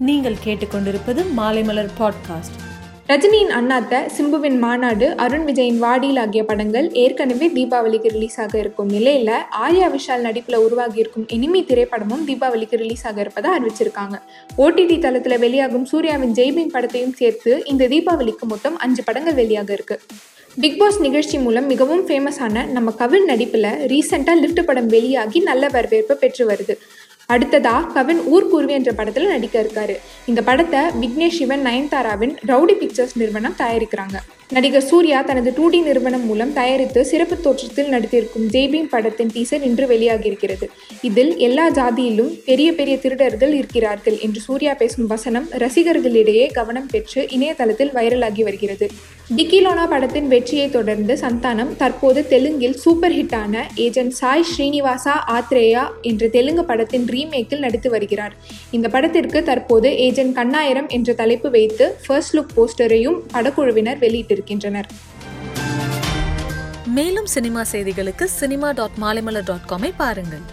நீங்கள் கேட்டுக்கொண்டிருப்பது மாலைமலர் பாட்காஸ்ட் ரஜினியின் அண்ணாத்த சிம்புவின் மாநாடு அருண் விஜயின் வாடியில் ஆகிய படங்கள் ஏற்கனவே தீபாவளிக்கு ரிலீஸ் ஆக இருக்கும் நிலையில ஆர்யா விஷால் நடிப்பில் உருவாகி இருக்கும் திரைப்படமும் தீபாவளிக்கு ரிலீஸ் ஆக இருப்பதை அறிவிச்சிருக்காங்க. ஓடிடி தளத்தில் வெளியாகும் சூர்யாவின் ஜெய்பீம் படத்தையும் சேர்த்து இந்த தீபாவளிக்கு மொத்தம் அஞ்சு படங்கள் வெளியாக இருக்கு. பிக் பாஸ் நிகழ்ச்சி மூலம் மிகவும் ஃபேமஸான நம்ம கவின் நடிப்பில் ரீசெண்டாக லிஃப்ட் படம் வெளியாகி நல்ல வரவேற்பு பெற்று வருது. அடுத்ததா கவின் ஊர்கூர்வி என்ற படத்தில் நடிக்க இருக்காரு. இந்த படத்தை விக்னேஷ் சிவன் நயன்தாராவின் ரவுடி பிக்சர்ஸ் நிறுவனம் தயாரிக்கிறாங்க. நடிகர் சூர்யா தனது டூ டி நிறுவனம் மூலம் தயாரித்து சிறப்பு தோற்றத்தில் நடித்திருக்கும் ஜெய்பீம் படத்தின் டீசர் இன்று வெளியாகியிருக்கிறது. இதில் எல்லா ஜாதியிலும் பெரிய பெரிய திருடர்கள் இருக்கிறார்கள் என்று சூர்யா பேசும் வசனம் ரசிகர்களிடையே கவனம் பெற்று இணையதளத்தில் வைரலாகி வருகிறது. டிக்கிலோனா படத்தின் வெற்றியை தொடர்ந்து சந்தானம் தற்போது தெலுங்கில் சூப்பர் ஹிட்டான ஏஜென்ட் சாய் ஸ்ரீனிவாசா ஆத்ரேயா என்ற தெலுங்கு படத்தின் ரீமேக்கில் நடித்து வருகிறார். இந்த படத்திற்கு தற்போது ஏஜென்ட் கண்ணாயிரம் என்ற தலைப்பு வைத்து ஃபர்ஸ்ட் லுக் போஸ்டரையும் படக்குழுவினர் வெளியிட்டிருக்கின்றனர். மேலும் சினிமா செய்திகளுக்கு சினிமா டாட் மாலைமலர் டாட் காமை பாருங்கள்.